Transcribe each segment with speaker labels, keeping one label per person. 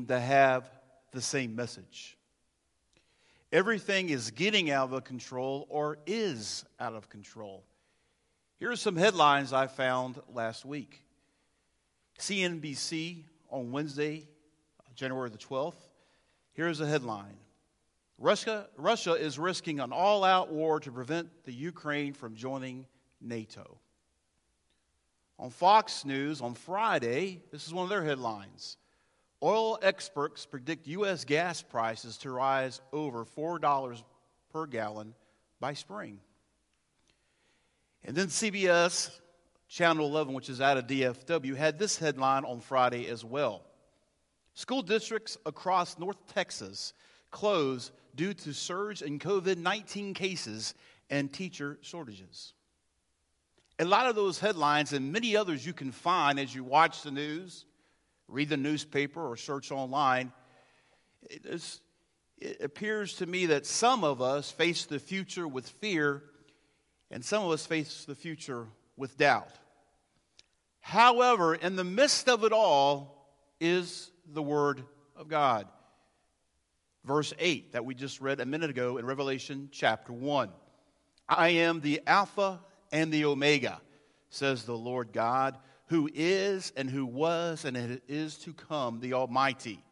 Speaker 1: seem to have the same message. Everything is getting out of control or is out of control. Here are some headlines I found last week. CNBC on Wednesday, January the 12th. Here's a headline Russia, Russia is risking an all out war to prevent the Ukraine from joining NATO. On Fox News on Friday, this is one of their headlines Oil experts predict U.S. gas prices to rise over $4 per gallon by spring. And then CBS, Channel 11, which is out of DFW, had this headline on Friday as well. School districts across North Texas close due to surge in COVID 19 cases and teacher shortages. A lot of those headlines and many others you can find as you watch the news, read the newspaper, or search online. It, is, it appears to me that some of us face the future with fear, and some of us face the future with doubt. However, in the midst of it all is the Word of God. Verse 8 that we just read a minute ago in Revelation chapter 1. I am the Alpha and the Omega, says the Lord God, who is and who was and is to come, the Almighty.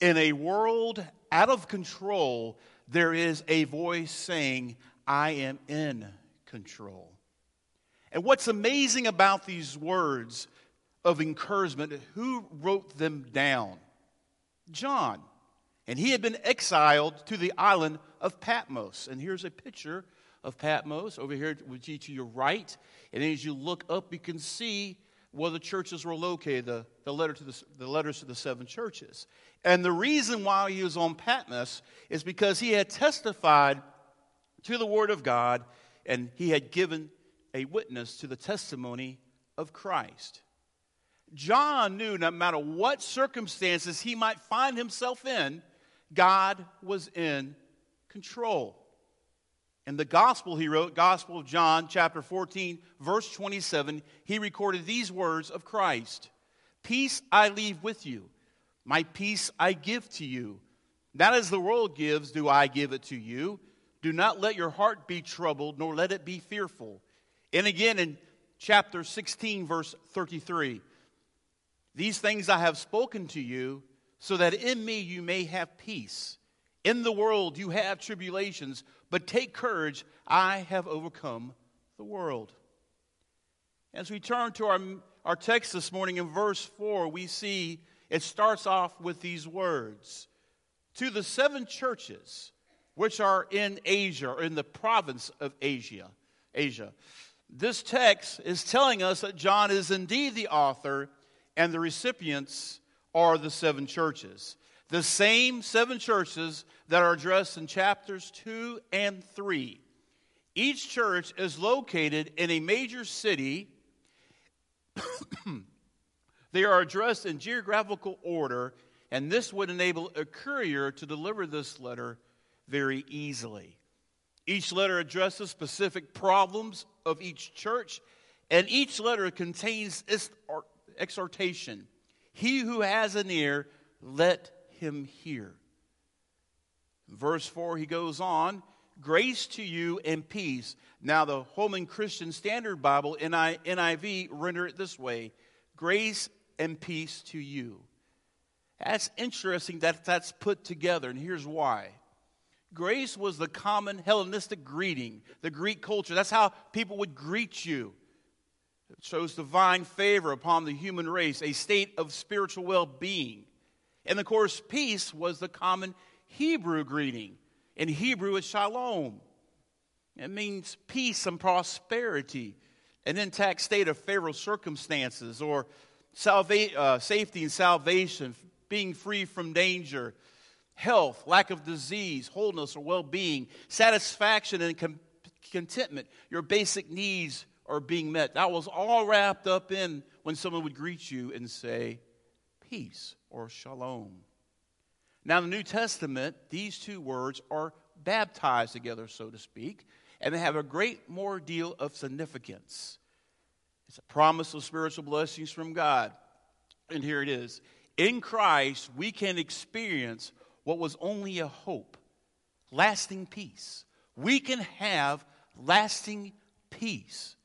Speaker 1: In a world out of control, there is a voice saying, I am in control. And what's amazing about these words of encouragement, who wrote them down? John. And he had been exiled to the island of Patmos. And here's a picture of Patmos over here to your right. And as you look up, you can see where the churches were located, the, the, letter to the, the letters to the seven churches. And the reason why he was on Patmos is because he had testified to the Word of God and he had given a witness to the testimony of Christ. John knew no matter what circumstances he might find himself in, God was in control. In the gospel he wrote, Gospel of John, chapter 14, verse 27, he recorded these words of Christ Peace I leave with you, my peace I give to you. Not as the world gives, do I give it to you. Do not let your heart be troubled, nor let it be fearful. And again in chapter 16, verse 33, these things I have spoken to you so that in me you may have peace. In the world you have tribulations, but take courage, I have overcome the world. As we turn to our, our text this morning in verse 4, we see it starts off with these words To the seven churches which are in Asia, or in the province of Asia. Asia. This text is telling us that John is indeed the author, and the recipients are the seven churches. The same seven churches that are addressed in chapters 2 and 3. Each church is located in a major city. they are addressed in geographical order, and this would enable a courier to deliver this letter very easily. Each letter addresses specific problems of each church, and each letter contains exhortation he who has an ear, let him hear. Verse 4, he goes on Grace to you and peace. Now, the Holman Christian Standard Bible, NIV, render it this way Grace and peace to you. That's interesting that that's put together, and here's why. Grace was the common Hellenistic greeting, the Greek culture. That's how people would greet you. It shows divine favor upon the human race, a state of spiritual well being. And of course, peace was the common Hebrew greeting. In Hebrew, it's shalom. It means peace and prosperity, an intact state of favorable circumstances, or salva- uh, safety and salvation, being free from danger, health, lack of disease, wholeness or well being, satisfaction and com- contentment, your basic needs are being met. That was all wrapped up in when someone would greet you and say, peace or shalom. Now, the New Testament, these two words are baptized together, so to speak, and they have a great more deal of significance. It's a promise of spiritual blessings from God. And here it is In Christ, we can experience what was only a hope lasting peace. We can have lasting peace.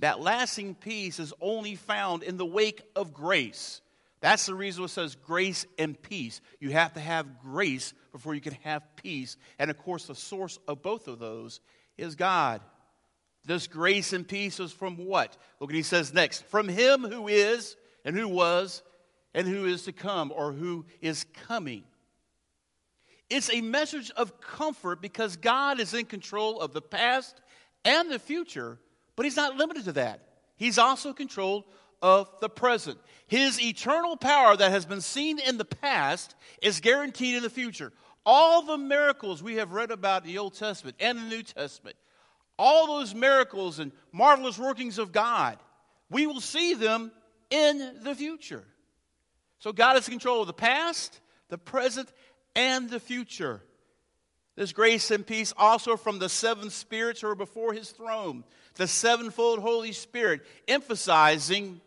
Speaker 1: That lasting peace is only found in the wake of grace. That's the reason it says grace and peace. You have to have grace before you can have peace. And of course, the source of both of those is God. This grace and peace is from what? Look what he says next. From him who is, and who was, and who is to come, or who is coming. It's a message of comfort because God is in control of the past and the future, but He's not limited to that. He's also controlled of the present. His eternal power that has been seen in the past is guaranteed in the future. All the miracles we have read about in the Old Testament and the New Testament, all those miracles and marvelous workings of God, we will see them in the future. So God is in control of the past, the present, and the future. This grace and peace also from the seven spirits who are before his throne, the sevenfold Holy Spirit, emphasizing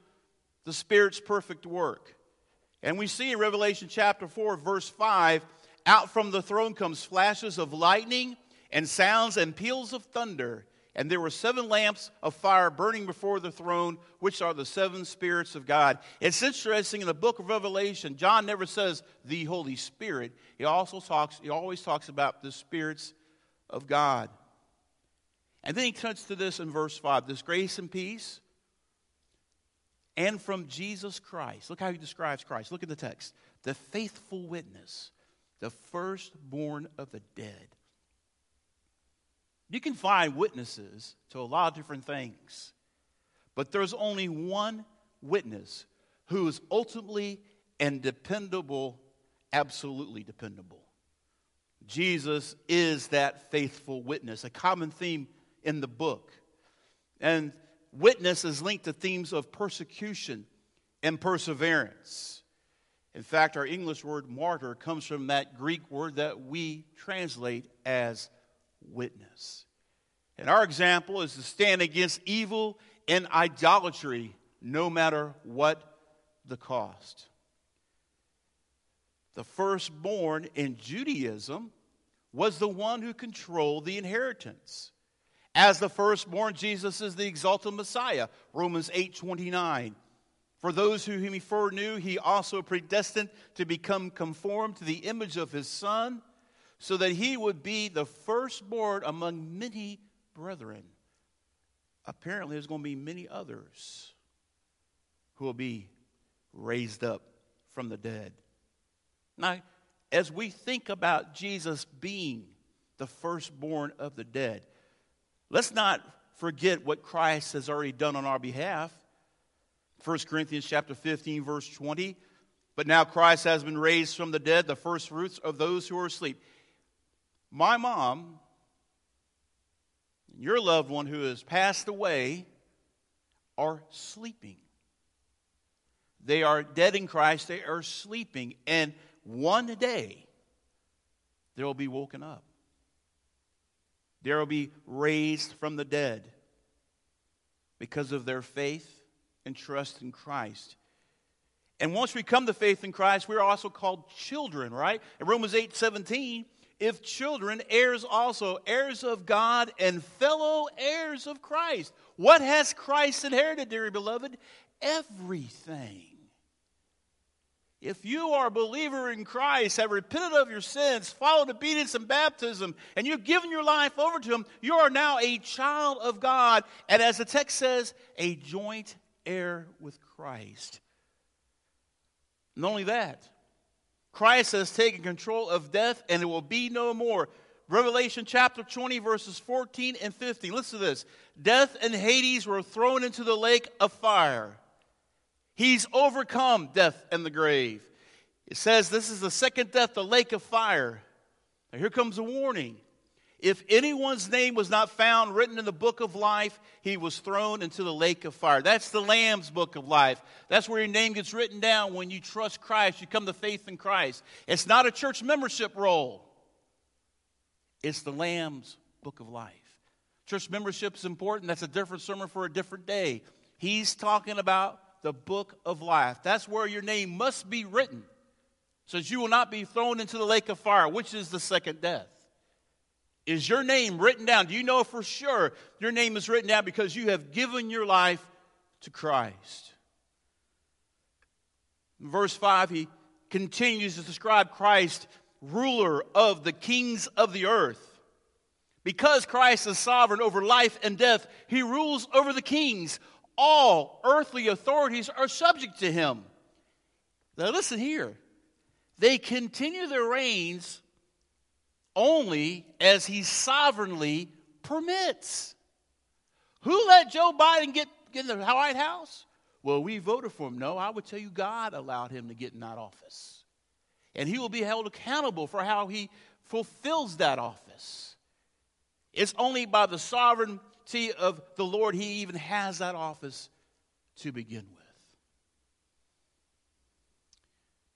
Speaker 1: the Spirit's perfect work. And we see in Revelation chapter 4, verse 5, out from the throne comes flashes of lightning and sounds and peals of thunder. And there were seven lamps of fire burning before the throne, which are the seven spirits of God. It's interesting in the book of Revelation, John never says the Holy Spirit. He also talks, he always talks about the spirits of God. And then he turns to this in verse 5 this grace and peace. And from Jesus Christ. Look how he describes Christ. Look at the text. The faithful witness, the firstborn of the dead you can find witnesses to a lot of different things, but there's only one witness who is ultimately and dependable, absolutely dependable. Jesus is that faithful witness, a common theme in the book. And witness is linked to themes of persecution and perseverance. In fact, our English word martyr comes from that Greek word that we translate as witness. And our example is to stand against evil and idolatry no matter what the cost. The firstborn in Judaism was the one who controlled the inheritance. As the firstborn, Jesus is the exalted Messiah, Romans 8 29. For those whom he foreknew, he also predestined to become conformed to the image of his Son so that he would be the firstborn among many brethren. Apparently, there's going to be many others who will be raised up from the dead. Now, as we think about Jesus being the firstborn of the dead, let's not forget what Christ has already done on our behalf. 1 Corinthians chapter 15 verse 20, but now Christ has been raised from the dead, the first fruits of those who are asleep. My mom, your loved one who has passed away, are sleeping. They are dead in Christ, they are sleeping, and one day they will be woken up. They will be raised from the dead because of their faith and trust in Christ. And once we come to faith in Christ, we're also called children, right? In Romans 8 17, if children, heirs also, heirs of God and fellow heirs of Christ. What has Christ inherited, dear beloved? Everything. If you are a believer in Christ, have repented of your sins, followed obedience and baptism, and you've given your life over to Him, you are now a child of God. And as the text says, a joint heir with Christ. Not only that, Christ has taken control of death and it will be no more. Revelation chapter 20, verses 14 and 15. Listen to this. Death and Hades were thrown into the lake of fire. He's overcome death and the grave. It says this is the second death, the lake of fire. Now, here comes a warning. If anyone's name was not found written in the book of life, he was thrown into the lake of fire. That's the Lamb's book of life. That's where your name gets written down when you trust Christ, you come to faith in Christ. It's not a church membership roll, it's the Lamb's book of life. Church membership is important. That's a different sermon for a different day. He's talking about the book of life. That's where your name must be written, so that you will not be thrown into the lake of fire, which is the second death. Is your name written down? Do you know for sure your name is written down because you have given your life to Christ? In verse 5, he continues to describe Christ, ruler of the kings of the earth. Because Christ is sovereign over life and death, he rules over the kings. All earthly authorities are subject to him. Now, listen here. They continue their reigns only as he sovereignly permits. Who let Joe Biden get, get in the White House? Well, we voted for him. No, I would tell you God allowed him to get in that office. And he will be held accountable for how he fulfills that office. It's only by the sovereignty of the Lord he even has that office to begin with.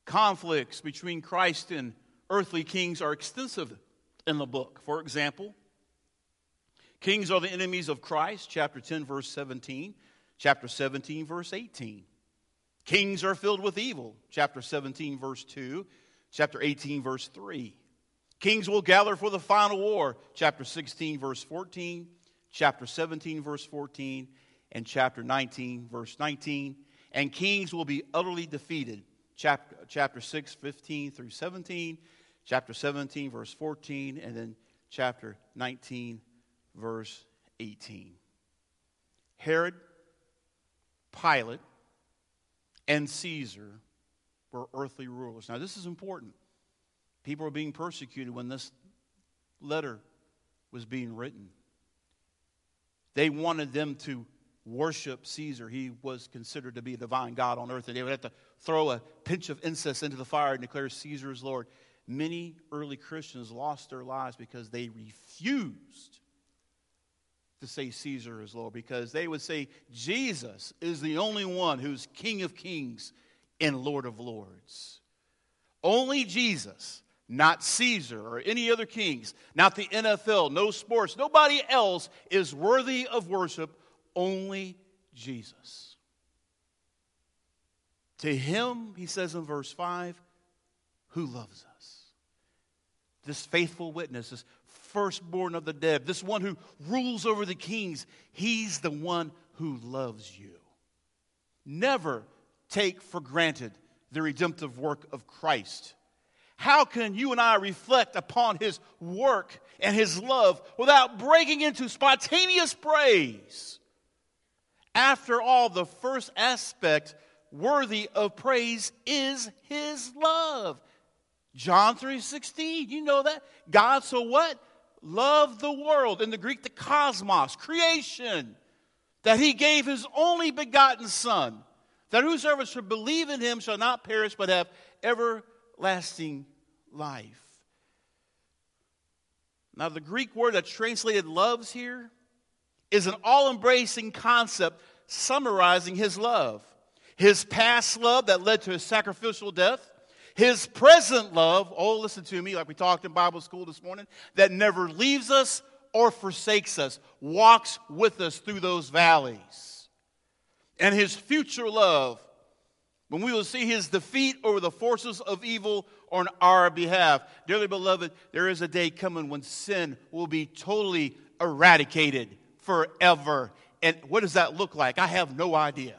Speaker 1: Conflicts between Christ and earthly kings are extensive in the book. For example, kings are the enemies of Christ, chapter 10, verse 17, chapter 17, verse 18. Kings are filled with evil, chapter 17, verse 2, chapter 18, verse 3. Kings will gather for the final war, chapter 16, verse 14, chapter 17, verse 14, and chapter 19, verse 19. And kings will be utterly defeated, chapter, chapter 6, 15 through 17, chapter 17, verse 14, and then chapter 19, verse 18. Herod, Pilate, and Caesar were earthly rulers. Now, this is important. People were being persecuted when this letter was being written. They wanted them to worship Caesar. He was considered to be a divine God on earth, and they would have to throw a pinch of incense into the fire and declare Caesar is Lord. Many early Christians lost their lives because they refused to say Caesar is Lord, because they would say Jesus is the only one who's King of kings and Lord of lords. Only Jesus, not Caesar or any other kings, not the NFL, no sports, nobody else is worthy of worship, only Jesus. To him, he says in verse 5, who loves us. This faithful witness, this firstborn of the dead, this one who rules over the kings, he's the one who loves you. Never take for granted the redemptive work of Christ. How can you and I reflect upon his work and his love without breaking into spontaneous praise? After all, the first aspect worthy of praise is his love. John 3:16, you know that? God so what? Loved the world in the Greek the cosmos, creation, that he gave his only begotten son, that whosoever should believe in him shall not perish but have everlasting life. Now the Greek word that's translated loves here is an all-embracing concept summarizing his love. His past love that led to his sacrificial death, his present love, oh, listen to me, like we talked in Bible school this morning, that never leaves us or forsakes us, walks with us through those valleys. And his future love, when we will see his defeat over the forces of evil on our behalf. Dearly beloved, there is a day coming when sin will be totally eradicated forever. And what does that look like? I have no idea.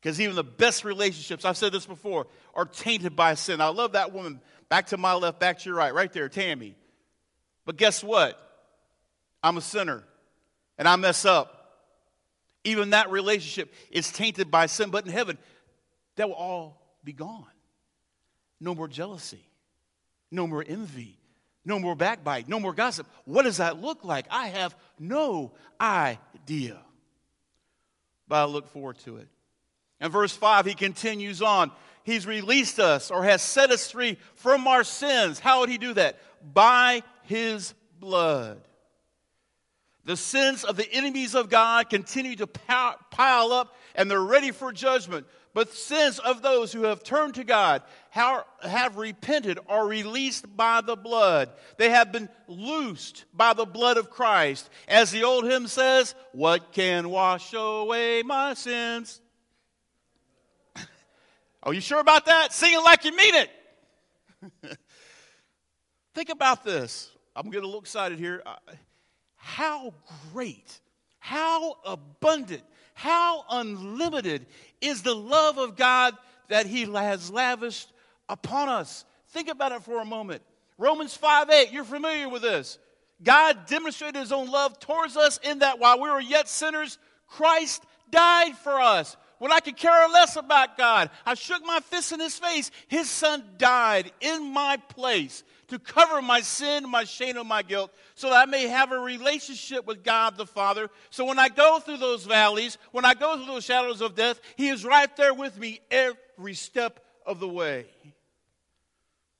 Speaker 1: Because even the best relationships, I've said this before, are tainted by sin. I love that woman. Back to my left, back to your right, right there, Tammy. But guess what? I'm a sinner and I mess up. Even that relationship is tainted by sin. But in heaven, that will all be gone. No more jealousy, no more envy, no more backbite, no more gossip. What does that look like? I have no idea. But I look forward to it. In verse 5, he continues on. He's released us or has set us free from our sins. How would he do that? By his blood. The sins of the enemies of God continue to pile up and they're ready for judgment. But sins of those who have turned to God, have repented, are released by the blood. They have been loosed by the blood of Christ. As the old hymn says, What can wash away my sins? Are you sure about that? Sing it like you mean it. Think about this. I'm getting a little excited here. Uh, how great, how abundant, how unlimited is the love of God that He has lavished upon us. Think about it for a moment. Romans 5 8, you're familiar with this. God demonstrated His own love towards us in that while we were yet sinners, Christ died for us. When I could care less about God, I shook my fist in His face. His Son died in my place to cover my sin, my shame, and my guilt, so that I may have a relationship with God the Father. So when I go through those valleys, when I go through those shadows of death, He is right there with me every step of the way.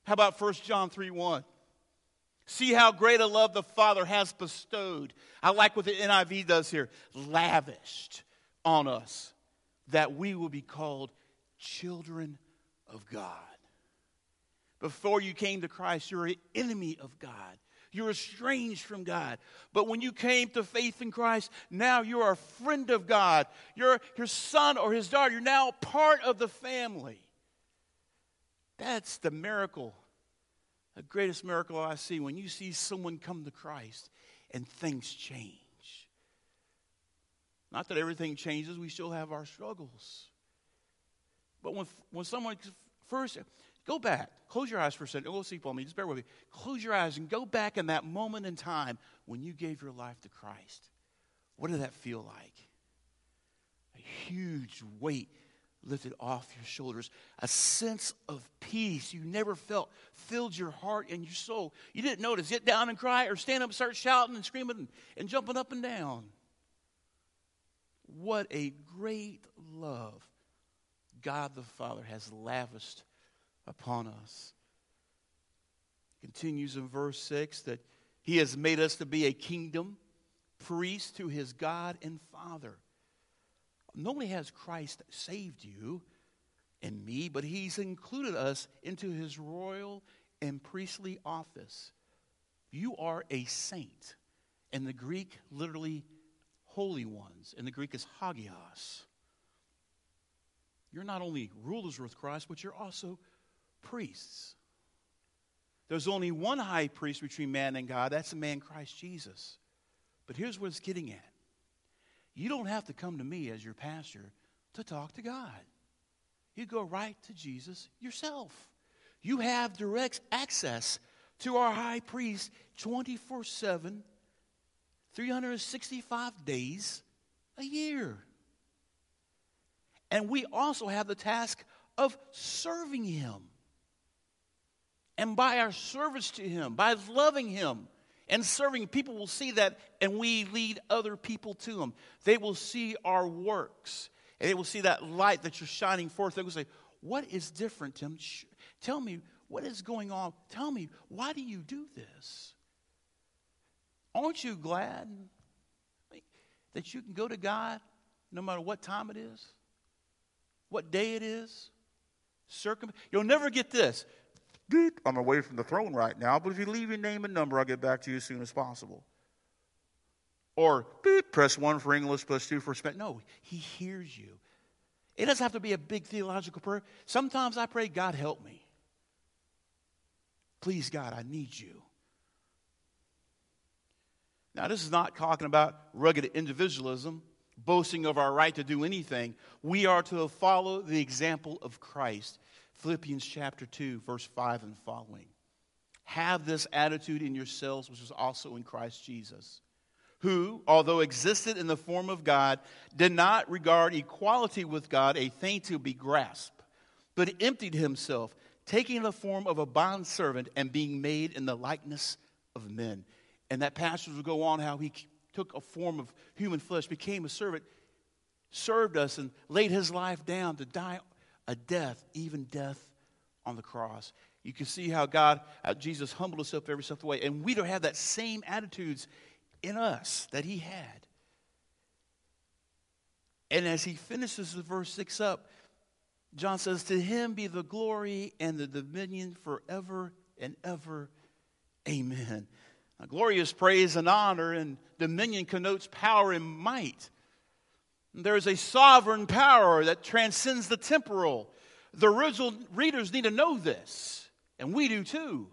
Speaker 1: How about 1 John 3 1? See how great a love the Father has bestowed. I like what the NIV does here lavished on us, that we will be called children of God. Before you came to Christ, you're an enemy of God. You're estranged from God. But when you came to faith in Christ, now you're a friend of God. You're your son or his daughter. You're now part of the family. That's the miracle, the greatest miracle I see when you see someone come to Christ and things change. Not that everything changes, we still have our struggles. But when, when someone first, go back, close your eyes for a second. Go see for me, just bear with me. Close your eyes and go back in that moment in time when you gave your life to Christ. What did that feel like? A huge weight lifted off your shoulders. A sense of peace you never felt filled your heart and your soul. You didn't notice, get down and cry or stand up and start shouting and screaming and, and jumping up and down. What a great love God the Father has lavished upon us. Continues in verse 6 that He has made us to be a kingdom, priest to His God and Father. Not only has Christ saved you and me, but He's included us into His royal and priestly office. You are a saint. And the Greek literally holy ones. And the Greek is hagios. You're not only rulers with Christ, but you're also priests. There's only one high priest between man and God. That's the man Christ Jesus. But here's what it's getting at you don't have to come to me as your pastor to talk to God. You go right to Jesus yourself. You have direct access to our high priest 24 7, 365 days a year. And we also have the task of serving him. And by our service to him, by loving him, and serving, people will see that, and we lead other people to Him. They will see our works, and they will see that light that you're shining forth. They will say, What is different, Tim? Tell me, what is going on? Tell me, why do you do this? Aren't you glad that you can go to God no matter what time it is, what day it is? Circum- You'll never get this. I'm away from the throne right now, but if you leave your name and number, I'll get back to you as soon as possible. Or press one for English, press two for Spanish. No, he hears you. It doesn't have to be a big theological prayer. Sometimes I pray, God, help me. Please, God, I need you. Now, this is not talking about rugged individualism, boasting of our right to do anything. We are to follow the example of Christ. Philippians chapter 2, verse 5 and following. Have this attitude in yourselves, which is also in Christ Jesus, who, although existed in the form of God, did not regard equality with God a thing to be grasped, but emptied himself, taking the form of a bondservant and being made in the likeness of men. And that passage will go on how he took a form of human flesh, became a servant, served us, and laid his life down to die a death, even death on the cross. You can see how God, how Jesus humbled himself every step of the way. And we don't have that same attitudes in us that he had. And as he finishes the verse 6 up, John says, To him be the glory and the dominion forever and ever. Amen. Glorious praise and honor and dominion connotes power and might. There is a sovereign power that transcends the temporal. The original readers need to know this, and we do too.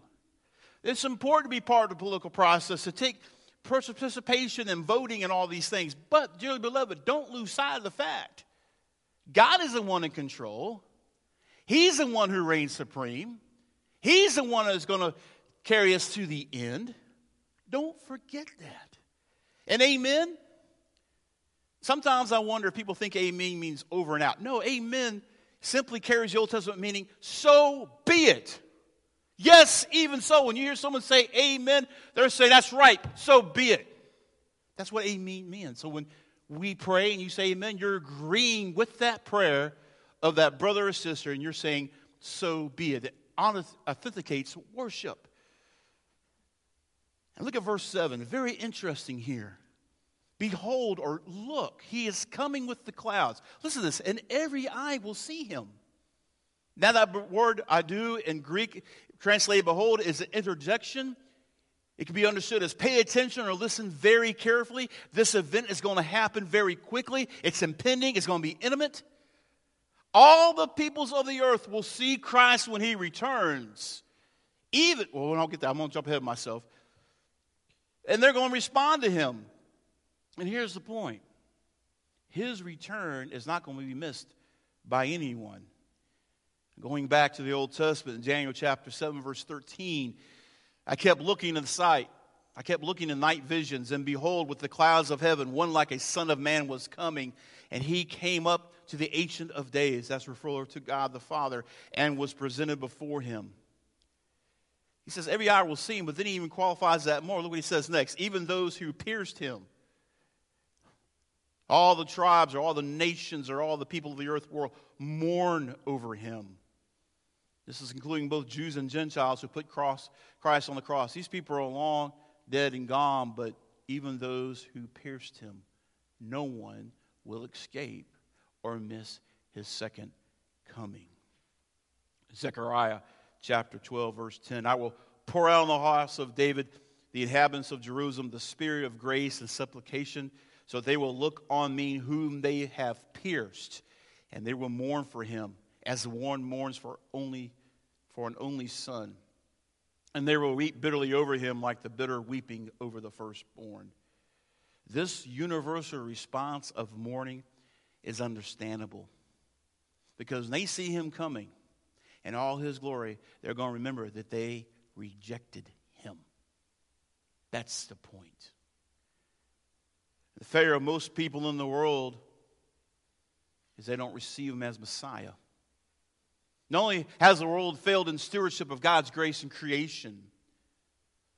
Speaker 1: It's important to be part of the political process, to take participation in voting and all these things. But, dearly beloved, don't lose sight of the fact God is the one in control. He's the one who reigns supreme. He's the one that's going to carry us to the end. Don't forget that. And amen. Sometimes I wonder if people think amen means over and out. No, amen simply carries the Old Testament meaning, so be it. Yes, even so. When you hear someone say amen, they're saying, that's right, so be it. That's what amen means. So when we pray and you say amen, you're agreeing with that prayer of that brother or sister, and you're saying, so be it. It authenticates worship. And look at verse 7. Very interesting here. Behold, or look, he is coming with the clouds. Listen to this, and every eye will see him. Now, that word idou in Greek, translated behold, is an interjection. It can be understood as pay attention or listen very carefully. This event is going to happen very quickly. It's impending, it's going to be intimate. All the peoples of the earth will see Christ when he returns. Even, well, I'll get that, I'm going to jump ahead of myself. And they're going to respond to him. And here's the point his return is not going to be missed by anyone. Going back to the Old Testament in Daniel chapter 7, verse 13, I kept looking at the sight. I kept looking in night visions, and behold, with the clouds of heaven, one like a son of man was coming, and he came up to the Ancient of Days, that's referring to God the Father, and was presented before him. He says, Every eye will see him, but then he even qualifies that more. Look what he says next. Even those who pierced him, all the tribes or all the nations or all the people of the earth will mourn over him. This is including both Jews and Gentiles who put cross, Christ on the cross. These people are long dead and gone, but even those who pierced him, no one will escape or miss his second coming. Zechariah chapter 12, verse 10 I will pour out on the house of David, the inhabitants of Jerusalem, the spirit of grace and supplication, so they will look on me whom they have pierced, and they will mourn for him as one mourns for only for an only son. And they will weep bitterly over him like the bitter weeping over the firstborn. This universal response of mourning is understandable because when they see him coming in all his glory, they're going to remember that they rejected him. That's the point. The failure of most people in the world is they don't receive him as Messiah. Not only has the world failed in stewardship of God's grace and creation,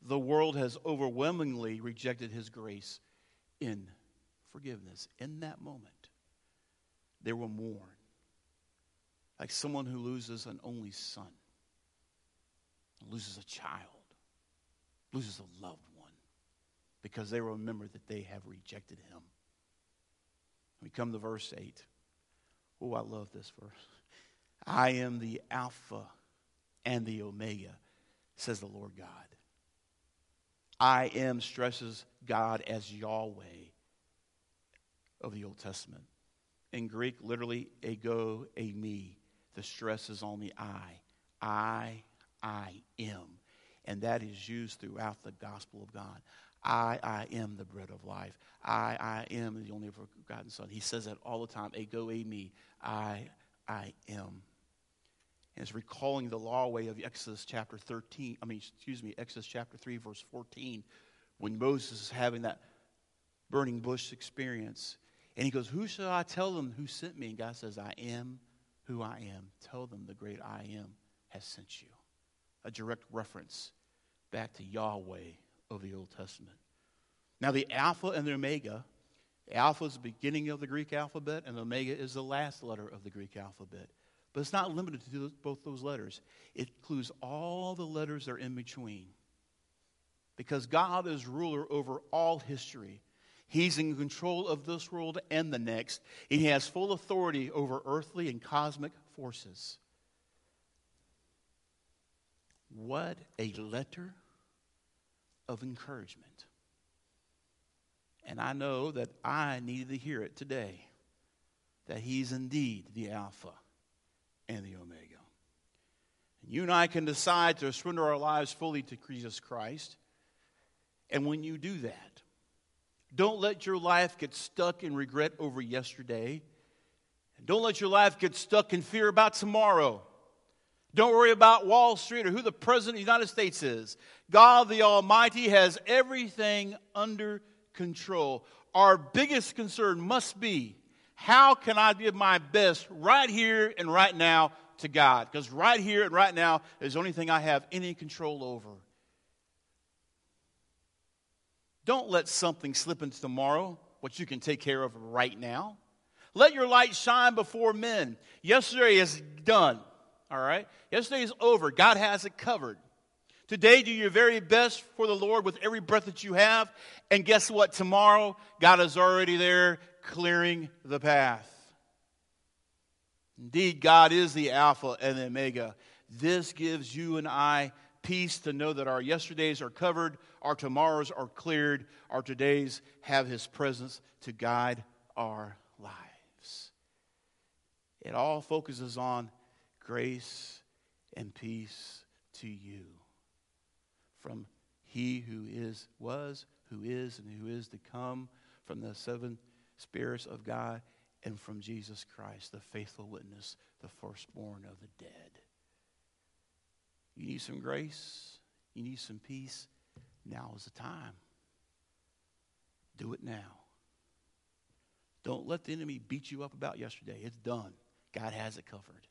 Speaker 1: the world has overwhelmingly rejected his grace in forgiveness. In that moment, they will mourn like someone who loses an only son, loses a child, loses a loved one, because they remember that they have rejected him. We come to verse 8. Oh, I love this verse. I am the Alpha and the Omega, says the Lord God. I am stresses God as Yahweh of the Old Testament. In Greek, literally, ego, a me. The stress is on the I. I, I am. And that is used throughout the gospel of God. I, I am the bread of life. I, I am the only forgotten Son. He says that all the time. Ego eimi. I, I am. And it's recalling the law way of Exodus chapter 13, I mean, excuse me, Exodus chapter 3, verse 14, when Moses is having that burning bush experience. And he goes, Who shall I tell them who sent me? And God says, I am who I am. Tell them the great I am has sent you. A direct reference back to Yahweh of the Old Testament. Now, the Alpha and the Omega, Alpha is the beginning of the Greek alphabet, and Omega is the last letter of the Greek alphabet. But it's not limited to both those letters, it includes all the letters that are in between. Because God is ruler over all history. He's in control of this world and the next. He has full authority over earthly and cosmic forces. What a letter of encouragement. And I know that I needed to hear it today that He's indeed the Alpha and the Omega. And you and I can decide to surrender our lives fully to Jesus Christ. And when you do that, don't let your life get stuck in regret over yesterday. Don't let your life get stuck in fear about tomorrow. Don't worry about Wall Street or who the President of the United States is. God the Almighty has everything under control. Our biggest concern must be how can I give my best right here and right now to God? Because right here and right now is the only thing I have any control over. Don't let something slip into tomorrow, what you can take care of right now. Let your light shine before men. Yesterday is done, all right? Yesterday is over. God has it covered. Today, do your very best for the Lord with every breath that you have. And guess what? Tomorrow, God is already there clearing the path. Indeed, God is the Alpha and the Omega. This gives you and I peace to know that our yesterdays are covered, our tomorrows are cleared, our todays have His presence to guide our lives. It all focuses on grace and peace to you from He who is, was, who is, and who is to come, from the seven spirits of God, and from Jesus Christ, the faithful witness, the firstborn of the dead. You need some grace, you need some peace. Now is the time. Do it now. Don't let the enemy beat you up about yesterday. It's done. God has it covered.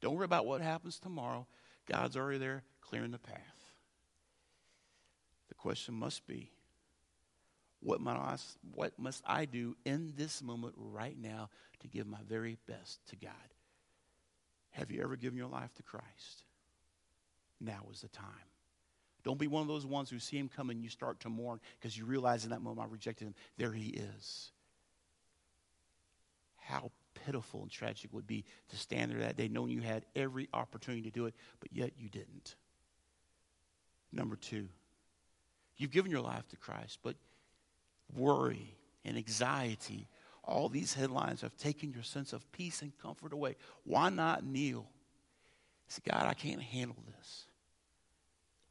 Speaker 1: Don't worry about what happens tomorrow. God's already there clearing the path. The question must be what what must I do in this moment right now to give my very best to God? Have you ever given your life to Christ? Now is the time. Don't be one of those ones who see him coming and you start to mourn because you realize in that moment I rejected him. There he is. How pitiful and tragic would be to stand there that day knowing you had every opportunity to do it, but yet you didn't. Number two, you've given your life to Christ, but worry and anxiety, all these headlines have taken your sense of peace and comfort away. Why not kneel? Say, God, I can't handle this.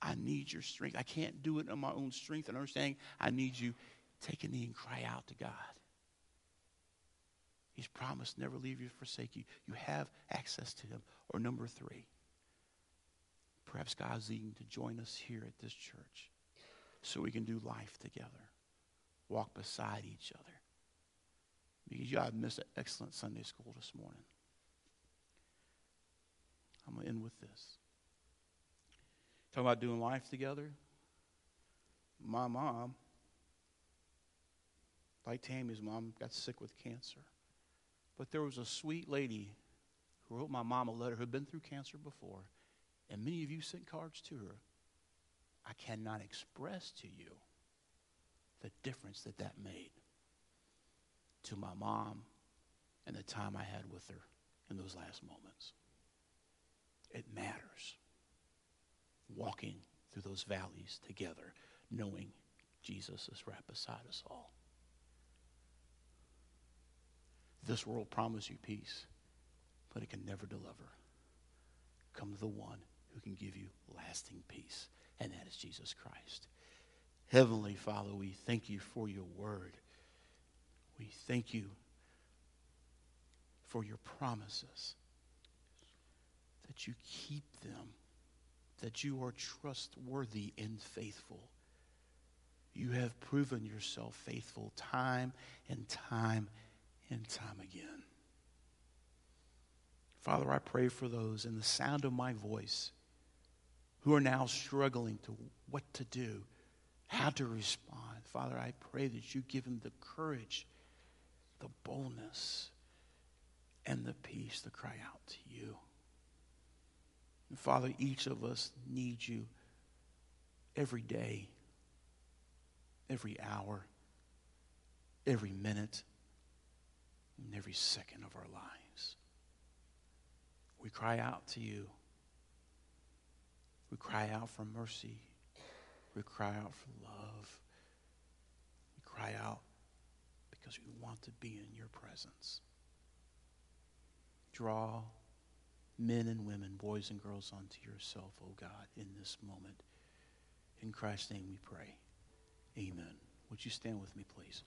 Speaker 1: I need your strength. I can't do it on my own strength and understanding. I need you. Take a knee and cry out to God. He's promised never leave you, forsake you. You have access to him. Or number three, perhaps God's leading to join us here at this church so we can do life together, walk beside each other. Because have missed an excellent Sunday school this morning. I'm going to end with this. Talking about doing life together. My mom, like Tammy's mom, got sick with cancer. But there was a sweet lady who wrote my mom a letter who had been through cancer before, and many of you sent cards to her. I cannot express to you the difference that that made to my mom and the time I had with her in those last moments. It matters walking through those valleys together, knowing Jesus is right beside us all. This world promises you peace, but it can never deliver. Come to the one who can give you lasting peace, and that is Jesus Christ. Heavenly Father, we thank you for your word. We thank you for your promises, that you keep them, that you are trustworthy and faithful. You have proven yourself faithful time and time and time again. Father, I pray for those in the sound of my voice who are now struggling to what to do, how to respond. Father, I pray that you give them the courage, the boldness, and the peace to cry out to you. And Father, each of us needs you every day, every hour, every minute and every second of our lives. We cry out to you. We cry out for mercy. We cry out for love. We cry out because we want to be in your presence. Draw men and women, boys and girls, unto yourself, O God, in this moment. In Christ's name we pray. Amen. Would you stand with me, please?